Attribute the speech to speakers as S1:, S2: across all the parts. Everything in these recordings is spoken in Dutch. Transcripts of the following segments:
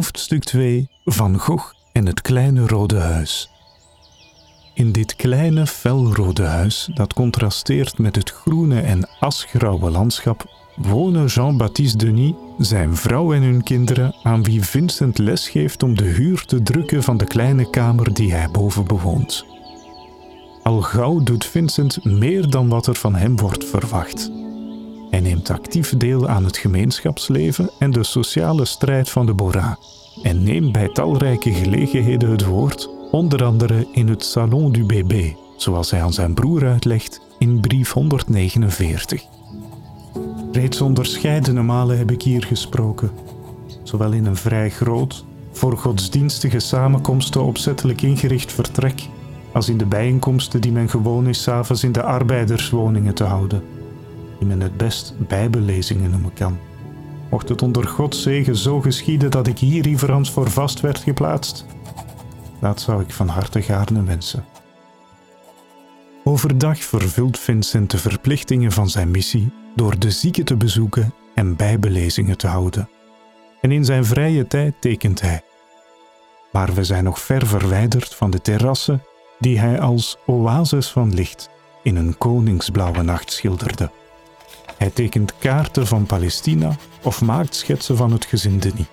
S1: Hoofdstuk 2 Van Gogh en het kleine rode huis. In dit kleine felrode huis, dat contrasteert met het groene en asgrauwe landschap, wonen Jean-Baptiste Denis, zijn vrouw en hun kinderen, aan wie Vincent lesgeeft om de huur te drukken van de kleine kamer die hij boven bewoont. Al gauw doet Vincent meer dan wat er van hem wordt verwacht. Hij neemt actief deel aan het gemeenschapsleven en de sociale strijd van de Bora en neemt bij talrijke gelegenheden het woord, onder andere in het Salon du Bébé, zoals hij aan zijn broer uitlegt in brief 149. Reeds onderscheidene malen heb ik hier gesproken, zowel in een vrij groot, voor godsdienstige samenkomsten opzettelijk ingericht vertrek, als in de bijeenkomsten die men gewoon is s'avonds in de arbeiderswoningen te houden die men het best bijbellezingen noemen kan. Mocht het onder Gods zegen zo geschieden dat ik hier reverans voor vast werd geplaatst, dat zou ik van harte gaarne wensen. Overdag vervult Vincent de verplichtingen van zijn missie door de zieken te bezoeken en bijbelezingen te houden. En in zijn vrije tijd tekent hij. Maar we zijn nog ver verwijderd van de terrassen die hij als oases van licht in een koningsblauwe nacht schilderde. Hij tekent kaarten van Palestina of maakt schetsen van het gezin Denis.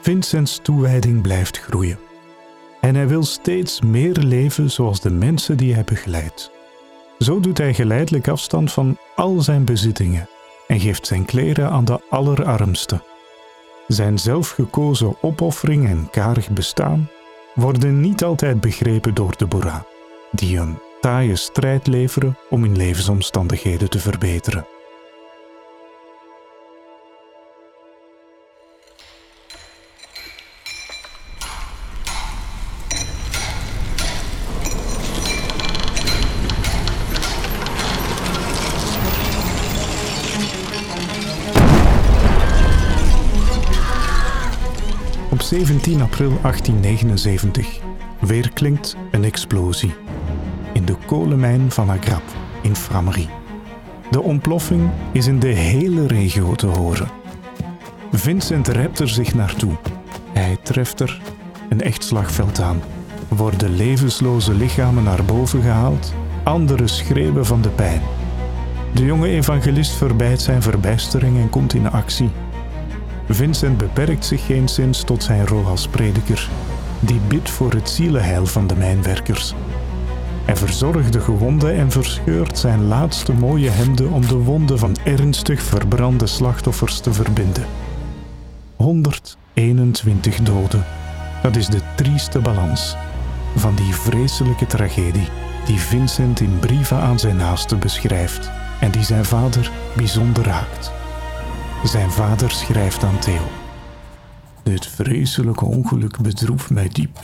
S1: Vincents toewijding blijft groeien. En hij wil steeds meer leven zoals de mensen die hij begeleidt. Zo doet hij geleidelijk afstand van al zijn bezittingen en geeft zijn kleren aan de allerarmsten. Zijn zelfgekozen opoffering en karig bestaan worden niet altijd begrepen door de Bora, die een taaie strijd leveren om hun levensomstandigheden te verbeteren. Op 17 april 1879 weerklinkt een explosie in de kolenmijn van Agrap in Framerie. De ontploffing is in de hele regio te horen. Vincent rept er zich naartoe. Hij treft er een echt slagveld aan. Worden levensloze lichamen naar boven gehaald, anderen schreeuwen van de pijn. De jonge evangelist verbijt zijn verbijstering en komt in actie. Vincent beperkt zich geen sinds tot zijn rol als prediker, die bidt voor het zielenheil van de mijnwerkers. Hij verzorgt de gewonden en verscheurt zijn laatste mooie hemden om de wonden van ernstig verbrande slachtoffers te verbinden. 121 doden. Dat is de trieste balans van die vreselijke tragedie die Vincent in brieven aan zijn naasten beschrijft en die zijn vader bijzonder raakt. Zijn vader schrijft aan Theo. Dit vreselijke ongeluk bedroeft mij diep.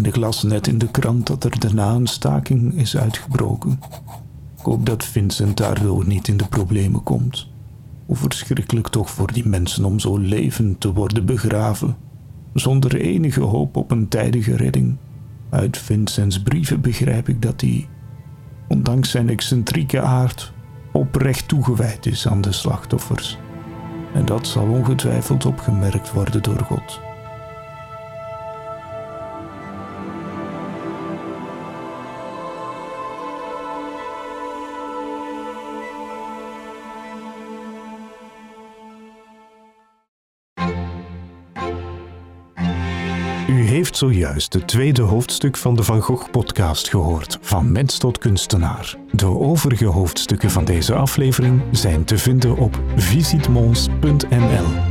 S1: En ik las net in de krant dat er daarna een staking is uitgebroken. Ik hoop dat Vincent daardoor niet in de problemen komt. Hoe verschrikkelijk toch voor die mensen om zo levend te worden begraven, zonder enige hoop op een tijdige redding. Uit Vincents brieven begrijp ik dat hij, ondanks zijn excentrieke aard, oprecht toegewijd is aan de slachtoffers. En dat zal ongetwijfeld opgemerkt worden door God. Heeft zojuist het tweede hoofdstuk van de Van Gogh podcast gehoord, van mens tot kunstenaar. De overige hoofdstukken van deze aflevering zijn te vinden op visitmons.nl.